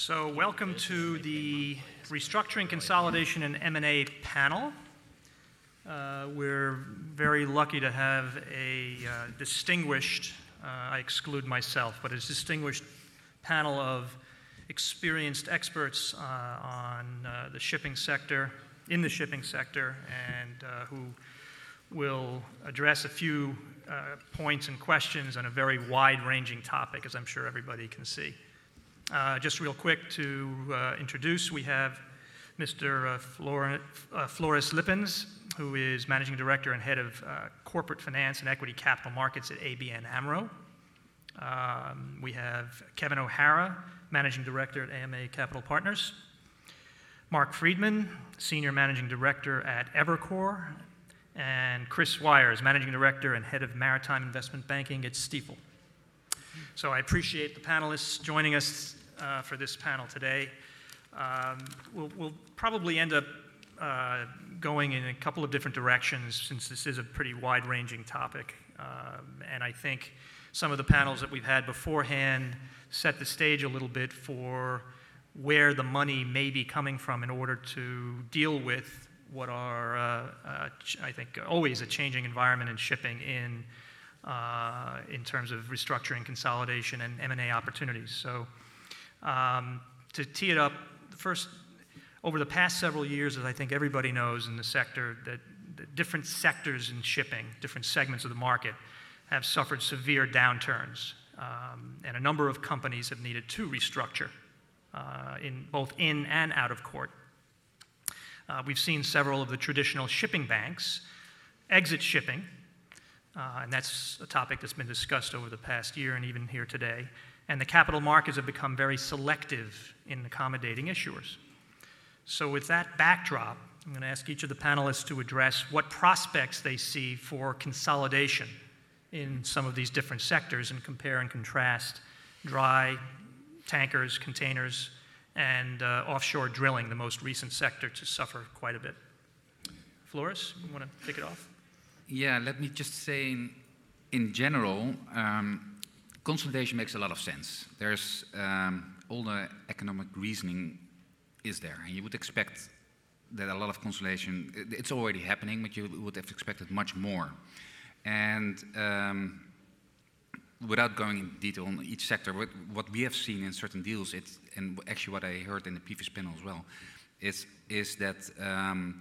So welcome to the Restructuring, Consolidation, and M&A panel. Uh, we're very lucky to have a uh, distinguished, uh, I exclude myself, but a distinguished panel of experienced experts uh, on uh, the shipping sector, in the shipping sector, and uh, who will address a few points and questions on a very wide-ranging topic, as I'm sure everybody can see. Uh, just real quick to uh, introduce, we have Mr. Uh, uh, Floris Lippens, who is Managing Director and Head of uh, Corporate Finance and Equity Capital Markets at ABN AMRO. Um, we have Kevin O'Hara, Managing Director at AMA Capital Partners. Mark Friedman, Senior Managing Director at Evercore. And Chris Wires, Managing Director and Head of Maritime Investment Banking at Stifel. So I appreciate the panelists joining us uh, for this panel today. Um, we'll, we'll, probably end up uh, going in a couple of different directions since this is a pretty wide ranging topic. Um, and I think some of the panels that we've had beforehand set the stage a little bit for where the money may be coming from in order to deal with what are, uh, uh, I think, always a changing environment in shipping in, in terms of restructuring, consolidation, and M&A opportunities. So um, to tee it up, first, over the past several years, as I think everybody knows in the sector, that, that different sectors in shipping, different segments of the market, have suffered severe downturns. Um, and a number of companies have needed to restructure, uh, in, both in and out of court. Uh, we've seen several of the traditional shipping banks exit shipping, uh, and that's a topic that's been discussed over the past year and even here today and the capital markets have become very selective in accommodating issuers. So, with that backdrop, I'm going to ask each of the panelists to address what prospects they see for consolidation in some of these different sectors and compare and contrast dry, tankers, containers, and uh, offshore drilling, the most recent sector to suffer quite a bit. Floris, you want to kick it off? Yeah, let me just say in, in general, um, consolidation makes a lot of sense. There's um, all the economic reasoning is there, and you would expect that a lot of consolidation. It's already happening, but you would have expected much more. And um, without going in detail on each sector, what, what we have seen in certain deals, it's, and actually what I heard in the previous panel as well, is is that. Um,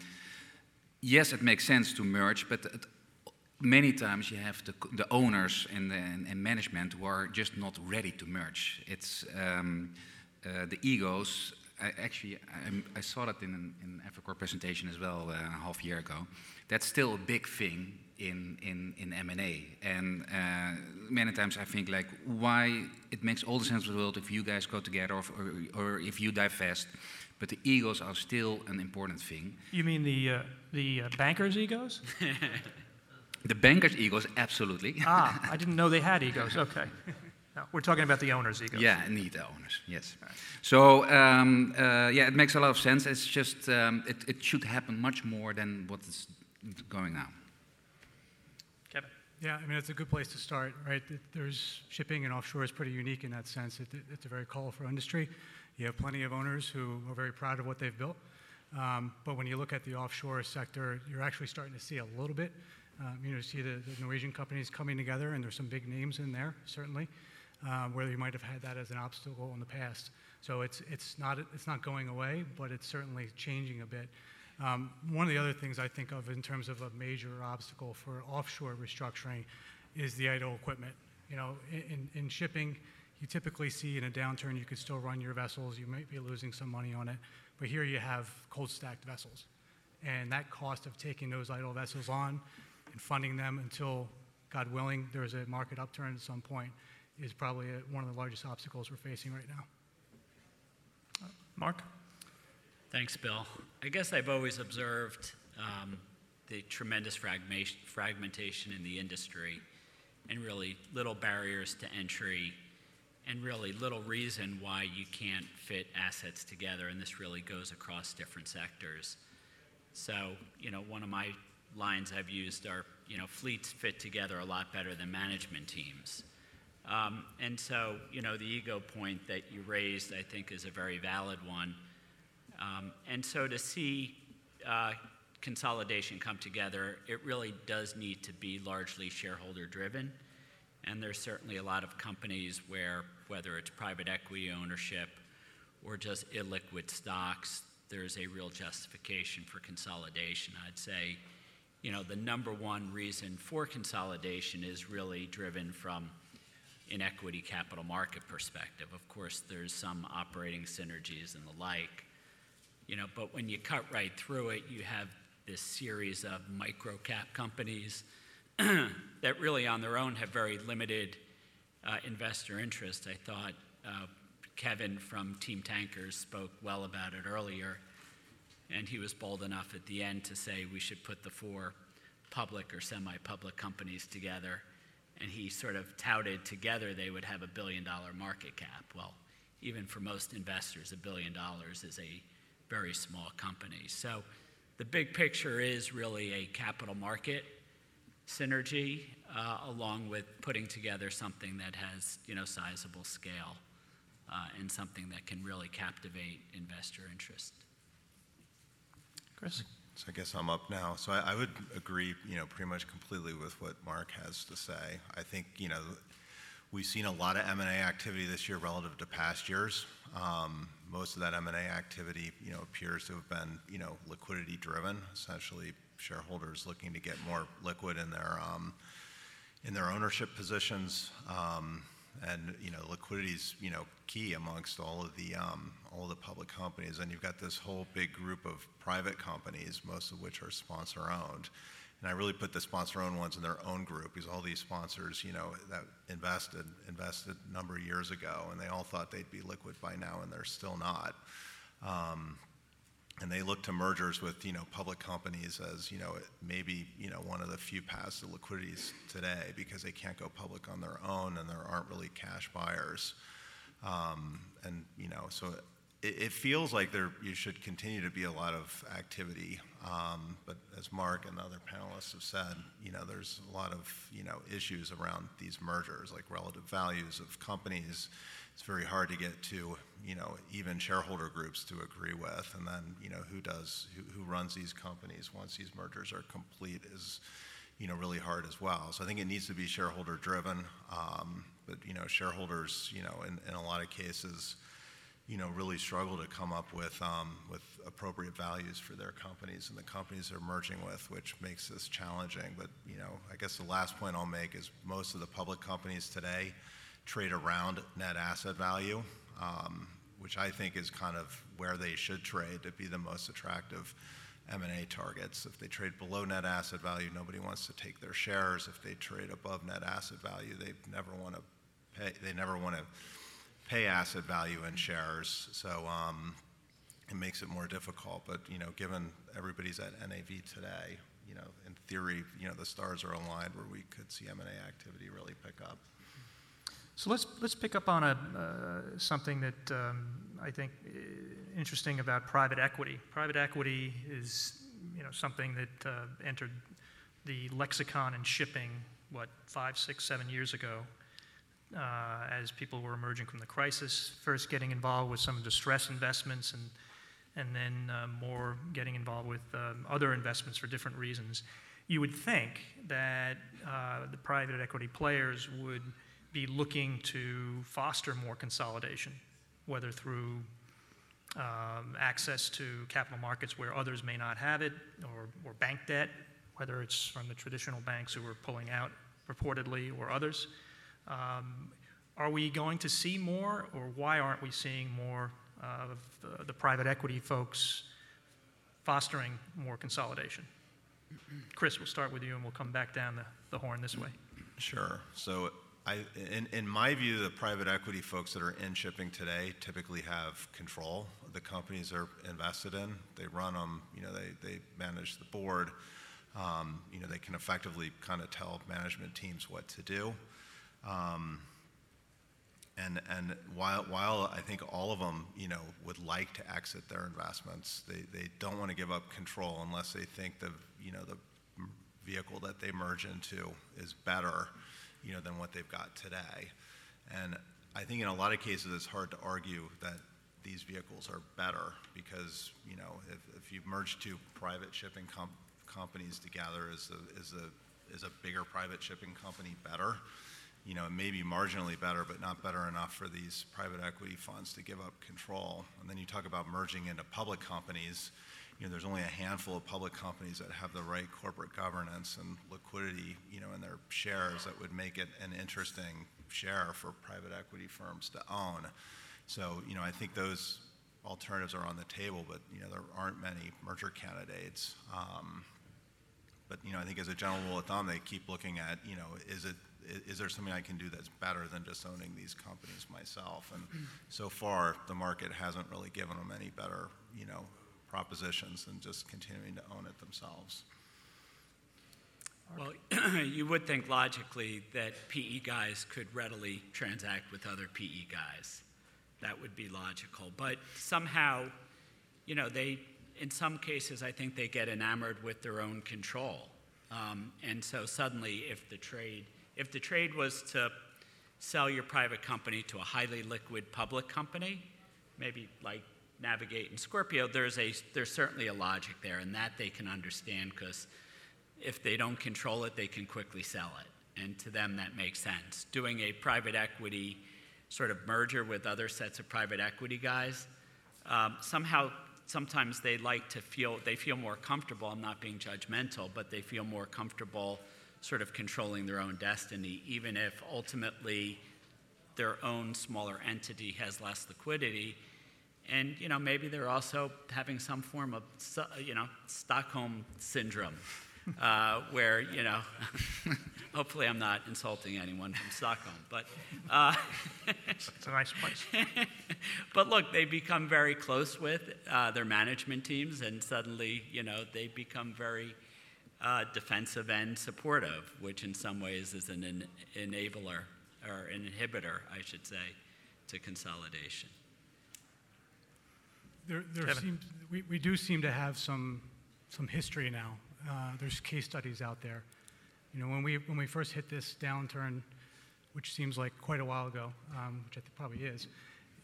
yes, it makes sense to merge, but it many times you have the, the owners and, the, and, management who are just not ready to merge. It's um, uh, the egos. I, actually, I, I, saw that in an in presentation as well uh, a half year ago. That's still a big thing in in in M&A. And uh, many times I think like, why it makes all the sense in the world if you guys go together or, or, or if you divest. But the egos are still an important thing. You mean the uh, the uh, bankers' egos? The bankers' egos, absolutely. ah, I didn't know they had egos. Okay. No, we're talking about the owners' egos. Yeah, indeed, the owners. Yes. So um, uh, yeah, it makes a lot of sense. It's just um, it, it should happen much more than what is going now. Kevin. Yeah, I mean it's a good place to start, right? There's shipping and offshore is pretty unique in that sense. It, it's a very colorful industry. You have plenty of owners who are very proud of what they've built. Um, but when you look at the offshore sector, you're actually starting to see a little bit um, you know, see the, the, Norwegian companies coming together, and there's some big names in there, certainly, um, where you might have had that as an obstacle in the past. So it's, it's, not, it's not going away, but it's certainly changing a bit. Um, one of the other things I think of in terms of a major obstacle for offshore restructuring is the idle equipment. You know, in, in shipping, you typically see in a downturn you could still run your vessels, you might be losing some money on it, but here you have cold stacked vessels. And that cost of taking those idle vessels on and funding them until, God willing, there is a market upturn at some point is probably a, one of the largest obstacles we're facing right now. Uh, Mark? Thanks, Bill. I guess I've always observed um, the tremendous fragmentation in the industry and really little barriers to entry and really little reason why you can't fit assets together. And this really goes across different sectors. So, you know, one of my lines I've used are, you know, fleets fit together a lot better than management teams. Um, and so, you know, the ego point that you raised, I think, is a very valid one. Um, and so to see uh, consolidation come together, it really does need to be largely shareholder driven. And there's certainly a lot of companies where, whether it's private equity ownership or just illiquid stocks, there's a real justification for consolidation. I'd say, you know, the number one reason for consolidation is really driven from an equity capital market perspective. Of course, there's some operating synergies and the like, you know, but when you cut right through it, you have this series of micro cap companies that really on their own have very limited uh, investor interest. I thought uh, Kevin from Team Tankers spoke well about it earlier, and he was bold enough at the end to say we should put the four public or semi public companies together. And he sort of touted together they would have a billion dollar market cap. Well, even for most investors, a billion dollars is a very small company. So the big picture is really a capital market synergy, uh, along with putting together something that has, you know, sizable scale uh, and something that can really captivate investor interest. Chris? So I guess I'm up now. So I, I would agree, you know, pretty much completely with what Mark has to say. I think, you know, we've seen a lot of M&A activity this year relative to past years. Um, most of that M&A activity, you know, appears to have been, you know, liquidity driven, essentially shareholders looking to get more liquid in their um, in their ownership positions. Um, and you know, liquidity is you know key amongst all of the um, all the public companies. And you've got this whole big group of private companies, most of which are sponsor owned. And I really put the sponsor owned ones in their own group because all these sponsors, you know, that invested invested a number of years ago, and they all thought they'd be liquid by now, and they're still not. Um, and they look to mergers with you know public companies as you know maybe you know one of the few paths to liquidities today because they can't go public on their own and there aren't really cash buyers. Um, and you know so it, it, feels like there you should continue to be a lot of activity. Um, but as mark and other panelists have said you know there's a lot of you know issues around these mergers like relative values of companies it's very hard to get to, you know, even shareholder groups to agree with. And then, you know, who does, who, who runs these companies once these mergers are complete is, you know, really hard as well. So I think it needs to be shareholder driven. Um, but, you know, shareholders, you know, in, in a lot of cases, you know, really struggle to come up with, um, with appropriate values for their companies and the companies they're merging with, which makes this challenging. But, you know, I guess the last point I'll make is most of the public companies today, trade around net asset value, um, which I think is kind of where they should trade to be the most attractive M&A targets. If they trade below net asset value, nobody wants to take their shares. If they trade above net asset value, they never want to pay. They never want to pay asset value in shares. So um, it makes it more difficult. But you know, given everybody's at NAV today, you know, in theory, you know, the stars are aligned where we could see M&A activity really pick up. So let's, let's pick up on a, uh, something that um, I think uh, interesting about private equity. Private equity is you know, something that uh, entered the lexicon in shipping, what, five, six, seven years ago, uh, as people were emerging from the crisis, first getting involved with some distress investments and, and then uh, more getting involved with um, other investments for different reasons. You would think that uh, the private equity players would be looking to foster more consolidation, whether through um, access to capital markets where others may not have it, or, or bank debt, whether it's from the traditional banks who are pulling out reportedly or others. Um, are we going to see more, or why aren't we seeing more of the, the private equity folks fostering more consolidation? Chris, we'll start with you and we'll come back down the, the horn this way. Sure. So in, my view, the private equity folks that are in shipping today typically have control of the companies they're invested in. They run them, you know, they, manage the board. Um, you know, they can effectively kind of tell management teams what to do. Um, and while, I think all of them, you know, would like to exit their investments, they, don't want to give up control unless they think the, you know, the vehicle that they merge into is better know, than what they've got today. And I think in a lot of cases, it's hard to argue that these vehicles are better because, you know, if, if you merge two private shipping com- companies together, is a, is a, is a bigger private shipping company better? You know, it may be marginally better, but not better enough for these private equity funds to give up control. And then you talk about merging into public companies. You know, there's only a handful of public companies that have the right corporate governance and liquidity, you know, in their shares that would make it an interesting share for private equity firms to own. So, you know, I think those alternatives are on the table, but, you know, there aren't many merger candidates. Um, but, you know, I think as a general rule of thumb, they keep looking at, you know, is it, is there something I can do that's better than just owning these companies myself? And so far, the market hasn't really given them any better, you know, propositions than just continuing to own it themselves. Well, you would think logically that PE guys could readily transact with other PE guys. That would be logical. But somehow, you know, they, in some cases, I think they get enamored with their own control. Um, and so suddenly, if the trade, if the trade was to sell your private company to a highly liquid public company, maybe like Navig8 in Scorpio, there's a there's certainly a logic there, and that they can understand because if they don't control it, they can quickly sell it. And to them, that makes sense. Doing a private equity sort of merger with other sets of private equity guys, um, somehow, sometimes they like to feel, they feel more comfortable, I'm not being judgmental, but they feel more comfortable sort of controlling their own destiny, even if ultimately their own smaller entity has less liquidity. And, you know, maybe they're also having some form of, you know, Stockholm syndrome, uh, where, you know, hopefully I'm not insulting anyone from Stockholm, but, uh, It's a nice place. but look, they become very close with uh, their management teams, and suddenly, you know, they become very uh, defensive and supportive, which in some ways is an en- enabler or an inhibitor, I should say, to consolidation. There, there Kevin. seems, we, we do seem to have some, some history now. Uh, there's case studies out there. You know, when we, when we first hit this downturn, which seems like quite a while ago, um, which I think probably is,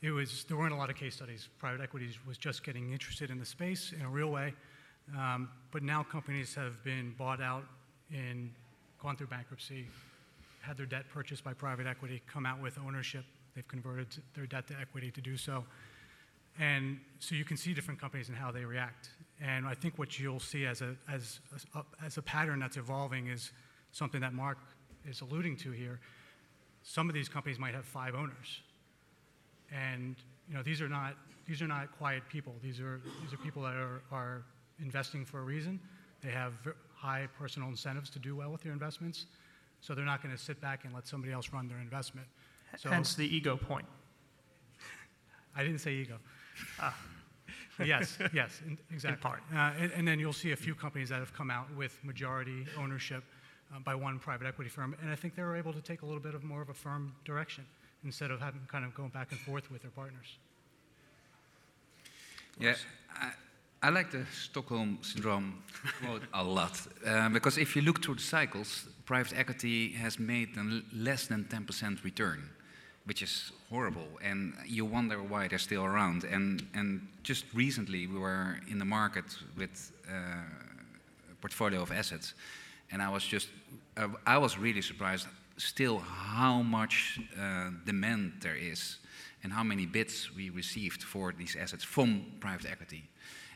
it was, there weren't a lot of case studies. Private equities was just getting interested in the space in a real way. Um, but now companies have been bought out and gone through bankruptcy, had their debt purchased by private equity, come out with ownership. They've converted their debt to equity to do so. And so you can see different companies and how they react. And I think what you'll see as a, as, a, as a pattern that's evolving is something that Mark is alluding to here. Some of these companies might have five owners. And you know, these are not, these are not quiet people. These are, these are people that are, are investing for a reason. They have high personal incentives to do well with their investments. So they're not going to sit back and let somebody else run their investment. So Hence the ego point. I didn't say ego. Yes, yes, in- exactly. part. Uh, And and then you'll see a few companies that have come out with majority ownership uh, by one private equity firm, and I think they're able to take a little bit of more of a firm direction instead of having, kind of going back and forth with their partners. Yeah, I, I like the Stockholm syndrome quote a lot uh, because if you look through the cycles, private equity has made less than 10% return, which is horrible, and you wonder why they're still around. And and just recently we were in the market with uh, a portfolio of assets, and I was just uh, I was really surprised still how much uh, demand there is and how many bids we received for these assets from private equity.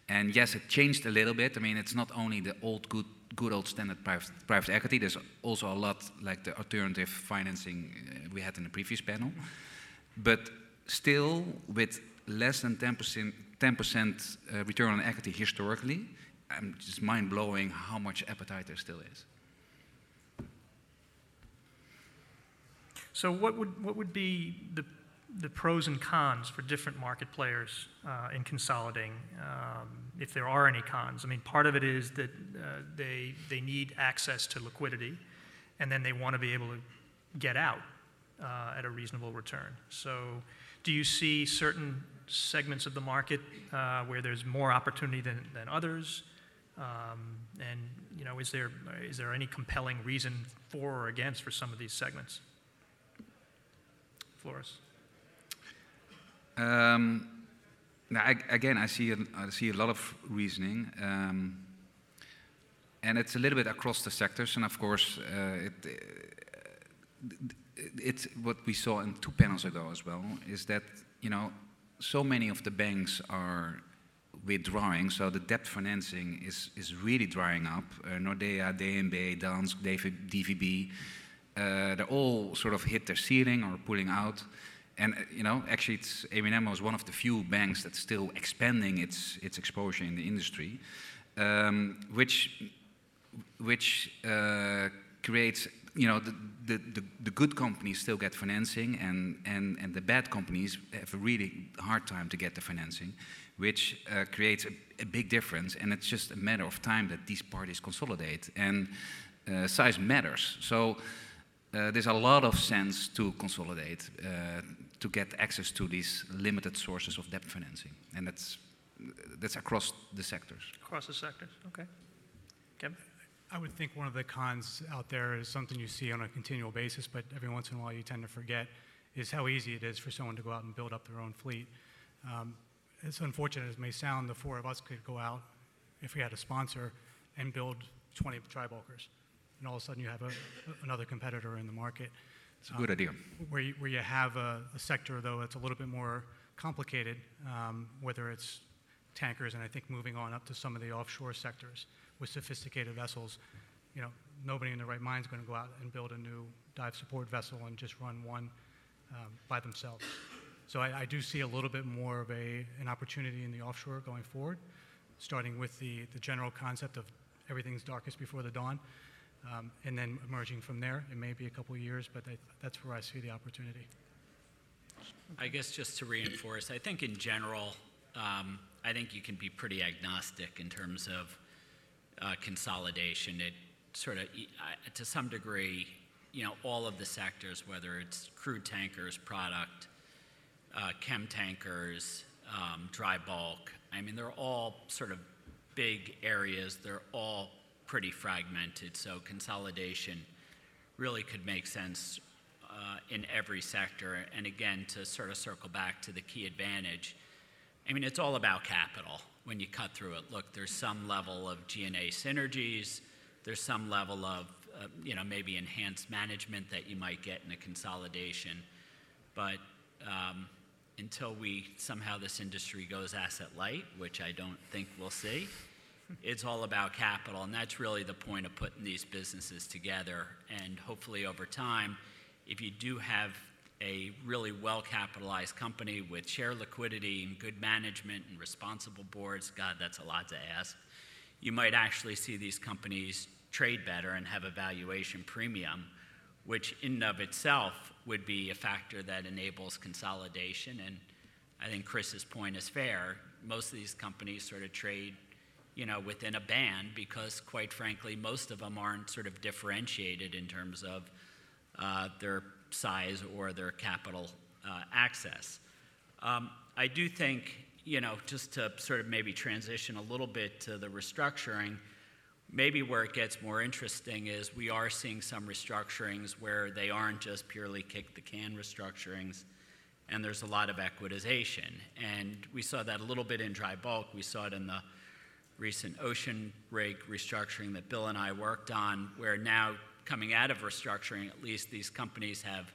And yes, it changed a little bit. I mean, it's not only the old, good, good old standard private, private equity. There's also a lot like the alternative financing uh, we had in the previous panel. But still, with less than 10%, 10% uh, return on equity historically, I'm just mind blowing how much appetite there still is. So what would, what would be the, the pros and cons for different market players uh, in consolidating, um, if there are any cons? I mean, part of it is that uh, they, they need access to liquidity, and then they want to be able to get out uh, at a reasonable return. So do you see certain segments of the market uh, where there's more opportunity than, than others? Um, and, you know, is there, is there any compelling reason for or against for some of these segments? Floris? Um, now, I, again, I see, a, I see a lot of reasoning, um, and it's a little bit across the sectors. And of course, uh, it, uh, it's what we saw in two panels ago as well. Is that you know so many of the banks are withdrawing, so the debt financing is is really drying up. Uh, Nordea, DNB, Danske, DV- DVB, uh, they all sort of hit their ceiling or pulling out. And uh, you know, actually, it's ABN AMRO is one of the few banks that's still expanding its its exposure in the industry, um, which which uh, creates you know the, the, the, the, good companies still get financing and, and, and the bad companies have a really hard time to get the financing which uh, creates a, a, big difference. And it's just a matter of time that these parties consolidate. And uh, size matters. So uh, there's a lot of sense to consolidate uh, to get access to these limited sources of debt financing and that's that's across the sectors Across the sectors, okay. Kevin? I would think one of the cons out there is something you see on a continual basis, but every once in a while you tend to forget, is how easy it is for someone to go out and build up their own fleet. Um, as unfortunate as it may sound, the four of us could go out, if we had a sponsor, and build 20 dry bulkers. And all of a sudden you have a, another competitor in the market. It's a good idea. Where you, where you have a, a sector, though, that's a little bit more complicated, um, whether it's tankers and I think moving on up to some of the offshore sectors with sophisticated vessels, you know, nobody in their right mind is going to go out and build a new dive support vessel and just run one um, by themselves. So I, I, do see a little bit more of a, an opportunity in the offshore going forward, starting with the, the general concept of everything's darkest before the dawn, um, and then emerging from there. It may be a couple of years, but that's where I see the opportunity. I guess just to reinforce, I think in general, um, I think you can be pretty agnostic in terms of uh, consolidation. It sort of, uh, to some degree, you know, all of the sectors, whether it's crude tankers, product, uh, chem tankers, um, dry bulk, I mean, they're all sort of big areas. They're all pretty fragmented. So consolidation really could make sense uh, in every sector. And again, to sort of circle back to the key advantage, I mean, it's all about capital when you cut through it. Look, there's some level of G&A synergies. There's some level of, uh, you know, maybe enhanced management that you might get in a consolidation. But um, until we somehow this industry goes asset light, which I don't think we'll see, it's all about capital. And that's really the point of putting these businesses together. And hopefully over time, if you do have a really well capitalized company with share liquidity and good management and responsible boards, God, that's a lot to ask, you might actually see these companies trade better and have a valuation premium, which in and of itself would be a factor that enables consolidation. And I think Chris's point is fair. Most of these companies sort of trade, you know, within a band because, quite frankly, most of them aren't sort of differentiated in terms of uh, their size or their capital uh, access. Um, I do think, you know, just to sort of maybe transition a little bit to the restructuring, maybe where it gets more interesting is we are seeing some restructurings where they aren't just purely kick the can restructurings, and there's a lot of equitization. And we saw that a little bit in dry bulk. We saw it in the recent ocean rig restructuring that Bill and I worked on, where now coming out of restructuring, at least these companies have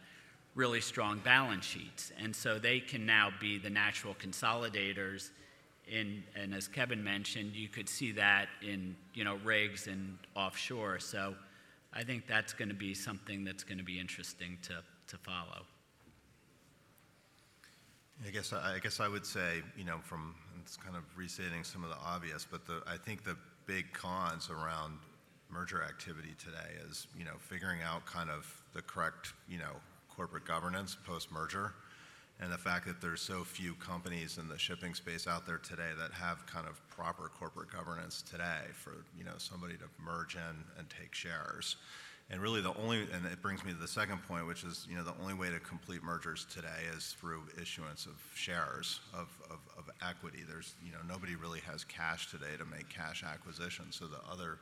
really strong balance sheets. And so they can now be the natural consolidators in, and as Kevin mentioned, you could see that in, you know, rigs and offshore. So I think that's going to be something that's going to be interesting to, to follow. I guess I guess I would say, you know, from it's kind of restating some of the obvious, but the, I think the big cons around merger activity today is, you know, figuring out kind of the correct, you know, corporate governance post-merger, and the fact that there's so few companies in the shipping space out there today that have kind of proper corporate governance today for, you know, somebody to merge in and take shares. And really the only, and it brings me to the second point, which is, you know, the only way to complete mergers today is through issuance of shares of, of, of equity. There's, you know, nobody really has cash today to make cash acquisitions. So the other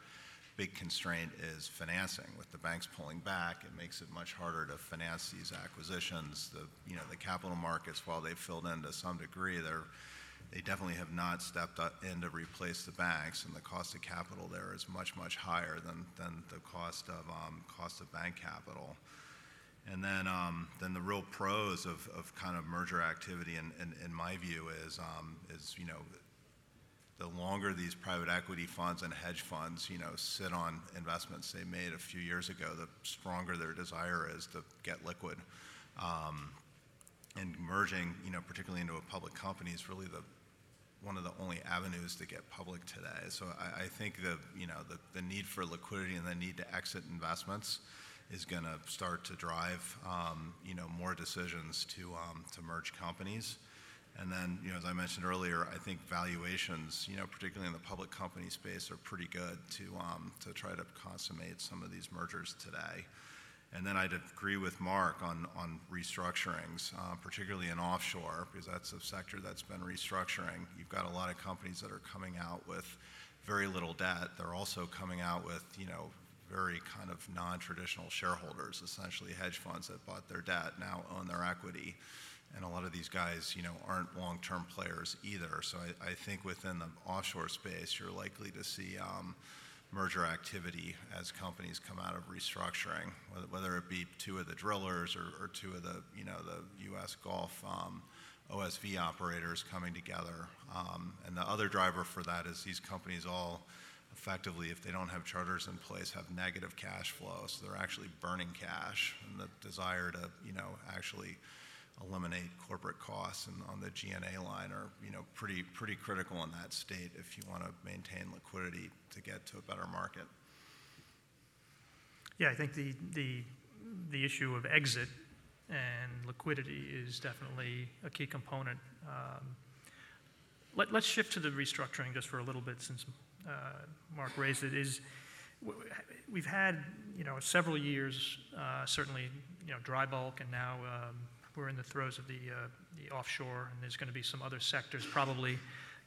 big constraint is financing. With the banks pulling back, it makes it much harder to finance these acquisitions. The, you know, the capital markets, while they've filled in to some degree, they're, they definitely have not stepped in to replace the banks, and the cost of capital there is much, much higher than, the cost of, um, cost of bank capital. And then, um, then the real pros of, of kind of merger activity, in, my view, is, um, is, you know, the longer these private equity funds and hedge funds, you know, sit on investments they made a few years ago, the stronger their desire is to get liquid. And merging, you know, particularly into a public company is really the one of the only avenues to get public today. So I, I think the, you know, the, the need for liquidity and the need to exit investments is going to start to drive, um, you know, more decisions to, um, to merge companies. And then, you know, as I mentioned earlier, I think valuations, you know, particularly in the public company space, are pretty good to, um, to try to consummate some of these mergers today. And then I'd agree with Mark on, on restructurings, uh, particularly in offshore, because that's a sector that's been restructuring. You've got a lot of companies that are coming out with very little debt. They're also coming out with, you know, very kind of non-traditional shareholders, essentially hedge funds that bought their debt now own their equity. And a lot of these guys, you know, aren't long-term players either. So I, think within the offshore space, you're likely to see um, merger activity as companies come out of restructuring, whether, it be two of the drillers or, or two of the, you know, the U.S. Gulf um, OSV operators coming together. Um, and the other driver for that is these companies all effectively, if they don't have charters in place, have negative cash flow. So they're actually burning cash, and the desire to, you know, actually eliminate corporate costs and on the G&A line are, you know, pretty pretty critical in that state if you want to maintain liquidity to get to a better market. Yeah, I think the, issue of exit and liquidity is definitely a key component. Um, let, let's shift to the restructuring just for a little bit since uh, Mark raised it. We've had you know several years, uh, certainly you know dry bulk, and now um, we're in the throes of the uh, the offshore, and there's going to be some other sectors probably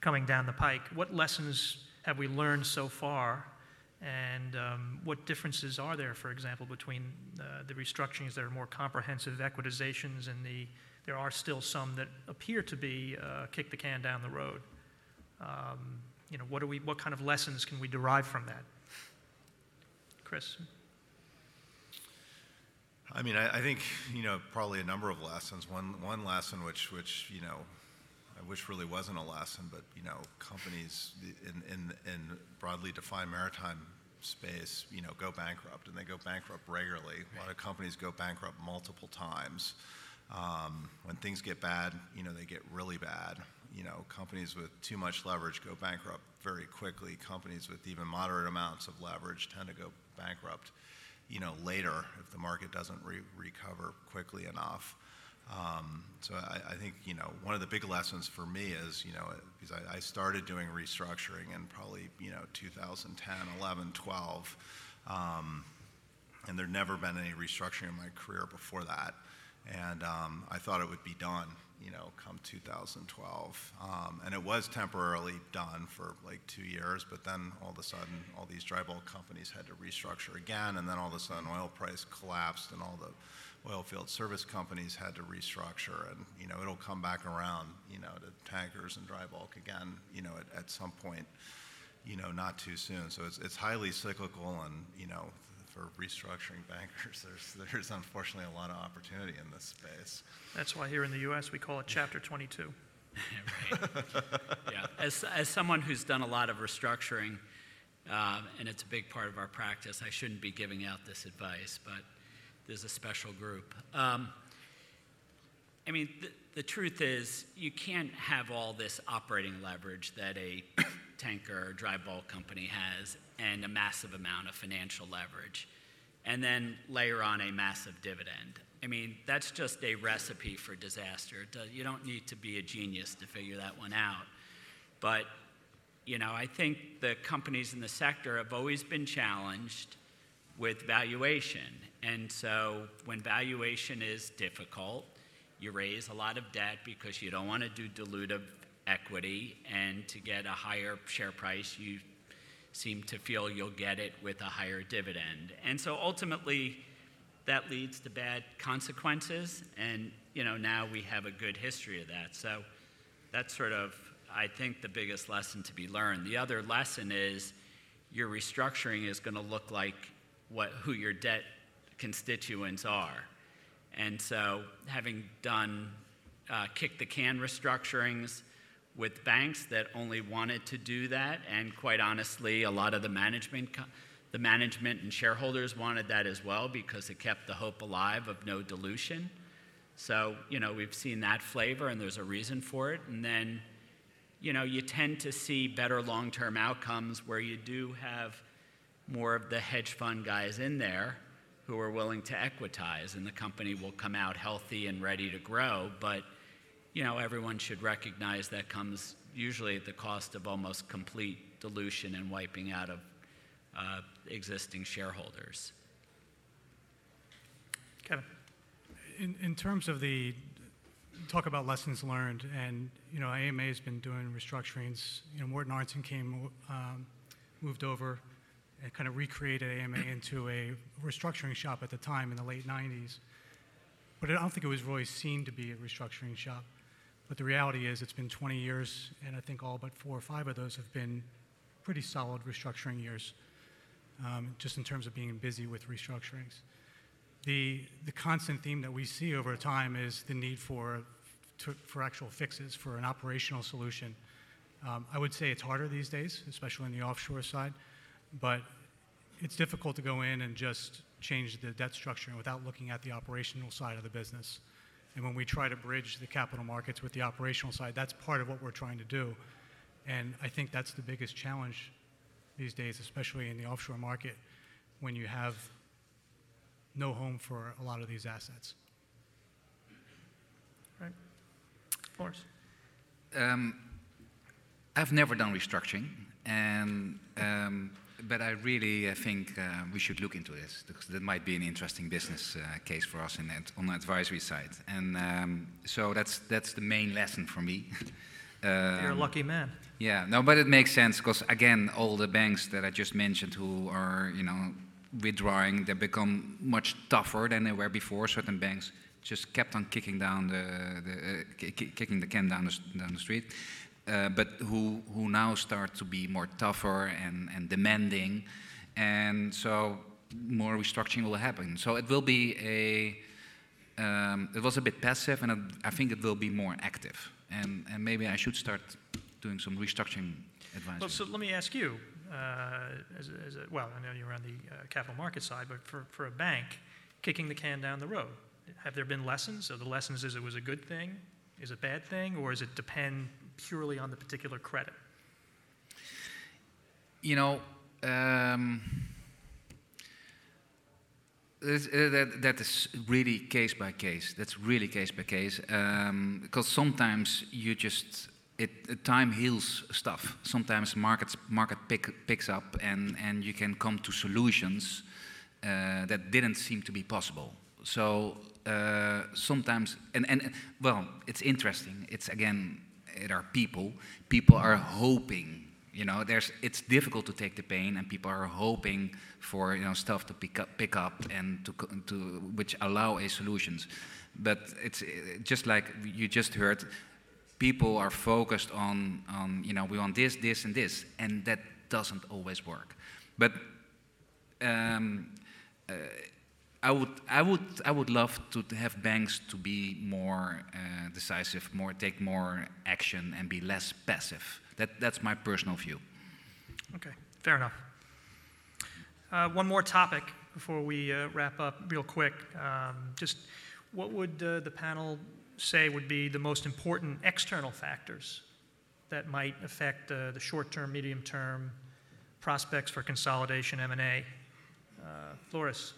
coming down the pike. What lessons have we learned so far? And um, what differences are there, for example, between uh, the restructurings that are more comprehensive equitizations and the there are still some that appear to be uh, kick the can down the road. Um, you know, what, do we, what kind of lessons can we derive from that? Chris? I mean, I, think you know probably a number of lessons. One one lesson which you know I wish really wasn't a lesson, but you know companies in broadly defined maritime space you know go bankrupt and they go bankrupt regularly. A lot of companies go bankrupt multiple times. Um, when things get bad, you know they get really bad. You know companies with too much leverage go bankrupt very quickly. Companies with even moderate amounts of leverage tend to go bankrupt you know, later if the market doesn't re- recover quickly enough. Um, so I, think you know one of the big lessons for me is you know because I, I, started doing restructuring in probably you know 2010, 11, 12, um, and there'd never been any restructuring in my career before that, and um, I thought it would be done you know, come 2012. Um, and it was temporarily done for like two years, but then all of a sudden, all these dry bulk companies had to restructure again, and then all of a sudden, oil price collapsed, and all the oil field service companies had to restructure, and you know, it'll come back around, you know, to tankers and dry bulk again, you know, at, at some point, you know, not too soon. So it's, it's highly cyclical, and you know, for restructuring bankers. There's, there's unfortunately a lot of opportunity in this space. That's why here in the U.S. we call it Chapter 22. right. Yeah. As, as someone who's done a lot of restructuring, uh, and it's a big part of our practice, I shouldn't be giving out this advice, but there's a special group. Um, I mean, the, the truth is, you can't have all this operating leverage that a tanker or dry bulk company has and a massive amount of financial leverage, and then layer on a massive dividend. I mean, that's just a recipe for disaster. You don't need to be a genius to figure that one out. But, you know, I think the companies in the sector have always been challenged with valuation. And so when valuation is difficult, you raise a lot of debt because you don't want to do dilutive equity, and to get a higher share price, you seem to feel you'll get it with a higher dividend. And so ultimately, that leads to bad consequences. And, you know, now we have a good history of that. So that's sort of, I think, the biggest lesson to be learned. The other lesson is your restructuring is going to look like what, who your debt constituents are. And so, having done uh, kick the can restructurings with banks that only wanted to do that, and quite honestly, a lot of the management, co- the management and shareholders wanted that as well because it kept the hope alive of no dilution. So, you know, we've seen that flavor, and there's a reason for it. And then, you know, you tend to see better long term outcomes where you do have more of the hedge fund guys in there who are willing to equitize, and the company will come out healthy and ready to grow. But, you know, everyone should recognize that comes usually at the cost of almost complete dilution and wiping out of uh, existing shareholders. Kevin? In, in terms of the, talk about lessons learned, and, you know, AMA has been doing restructurings. You know, Morten Arntzen came, um, moved over and kind of recreated AMA into a restructuring shop at the time in the late 90s. But I don't think it was really seen to be a restructuring shop. But the reality is, it's been 20 years, and I think all but four or five of those have been pretty solid restructuring years, um, just in terms of being busy with restructurings. The, the constant theme that we see over time is the need for, to, for actual fixes, for an operational solution. Um, I would say it's harder these days, especially on the offshore side, but it's difficult to go in and just change the debt structure without looking at the operational side of the business. And when we try to bridge the capital markets with the operational side, that's part of what we're trying to do. And I think that's the biggest challenge these days, especially in the offshore market, when you have no home for a lot of these assets. Right. Floris? Um, I've never done restructuring, and um, but I really uh, think uh, we should look into this because that might be an interesting business uh, case for us in that, on the advisory side. And um, so that's that's the main lesson for me. You're a Um, lucky man. yeah, no, but it makes sense because again, all the banks that I just mentioned who are, you know, withdrawing, they become much tougher than they were before. Certain banks just kept on kicking down the, the uh, ki- ki- kicking the can down the, down the street, uh, but who who now start to be more tougher and and demanding, and so more restructuring will happen. So it will be a um, it was a bit passive, and I think it will be more active. And, and maybe I should start doing some restructuring advice. Well, so let me ask you, uh, as, a, as a, well, I know you're on the uh, capital market side, but for, for a bank, kicking the can down the road, have there been lessons? So the lessons is it was a good thing, is it a bad thing, or does it depend purely on the particular credit? you know, um, uh, that, that is really case by case. That's really case by case. Um, because sometimes you just it, time heals stuff. Sometimes markets market pick, picks up and, and you can come to solutions uh, that didn't seem to be possible. So uh, sometimes and, and well, it's interesting. It's again, it are people. People are hoping you know there's it's difficult to take the pain and people are hoping for you know stuff to pick up pick up and to to which allow a solutions but it's just like you just heard people are focused on on you know we want this this and this and that doesn't always work but um, uh, I would, I would, I would love to have banks to be more uh, decisive, more take more action, and be less passive. That, that's my personal view. Okay, fair enough. Uh, one more topic before we uh, wrap up, real quick. Um, just what would uh, the panel say would be the most important external factors that might affect uh, the short-term, medium-term prospects for consolidation M&A? Uh, Floris?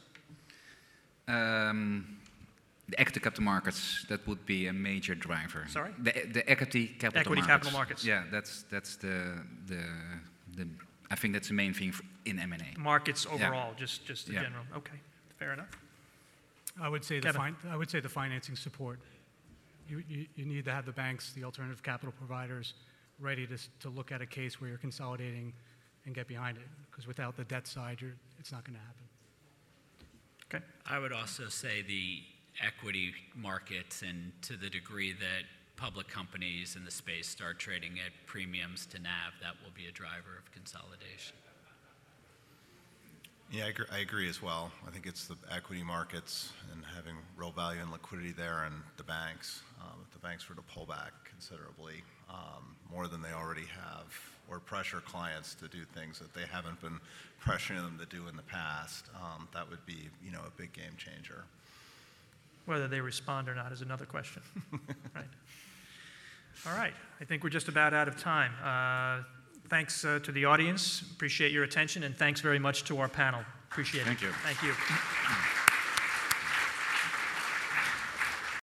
Um, the equity capital markets, that would be a major driver. Sorry? The, the equity capital Equity markets. capital markets. Yeah, that's, that's the, the, the, I think that's the main thing in M&A. Markets overall, just, just in Yeah. general. Okay, fair enough. I would say the Kevin. fin- I would say the financing support. You, you, you need to have the banks, the alternative capital providers, ready to, to look at a case where you're consolidating and get behind it, because without the debt side, you're, it's not going to happen. Okay. I would also say the equity markets, and to the degree that public companies in the space start trading at premiums to NAV, that will be a driver of consolidation. Yeah, I agree, I agree as well. I think it's the equity markets and having real value and liquidity there and the banks. Um, If the banks were to pull back considerably, um, more than they already have, or pressure clients to do things that they haven't been pressuring them to do in the past, um, that would be, you know, a big game changer. Whether they respond or not is another question. Right. All right, I think we're just about out of time. Uh, Thanks uh, to the audience, appreciate your attention, and thanks very much to our panel. Appreciate it. Thank you. Thank you.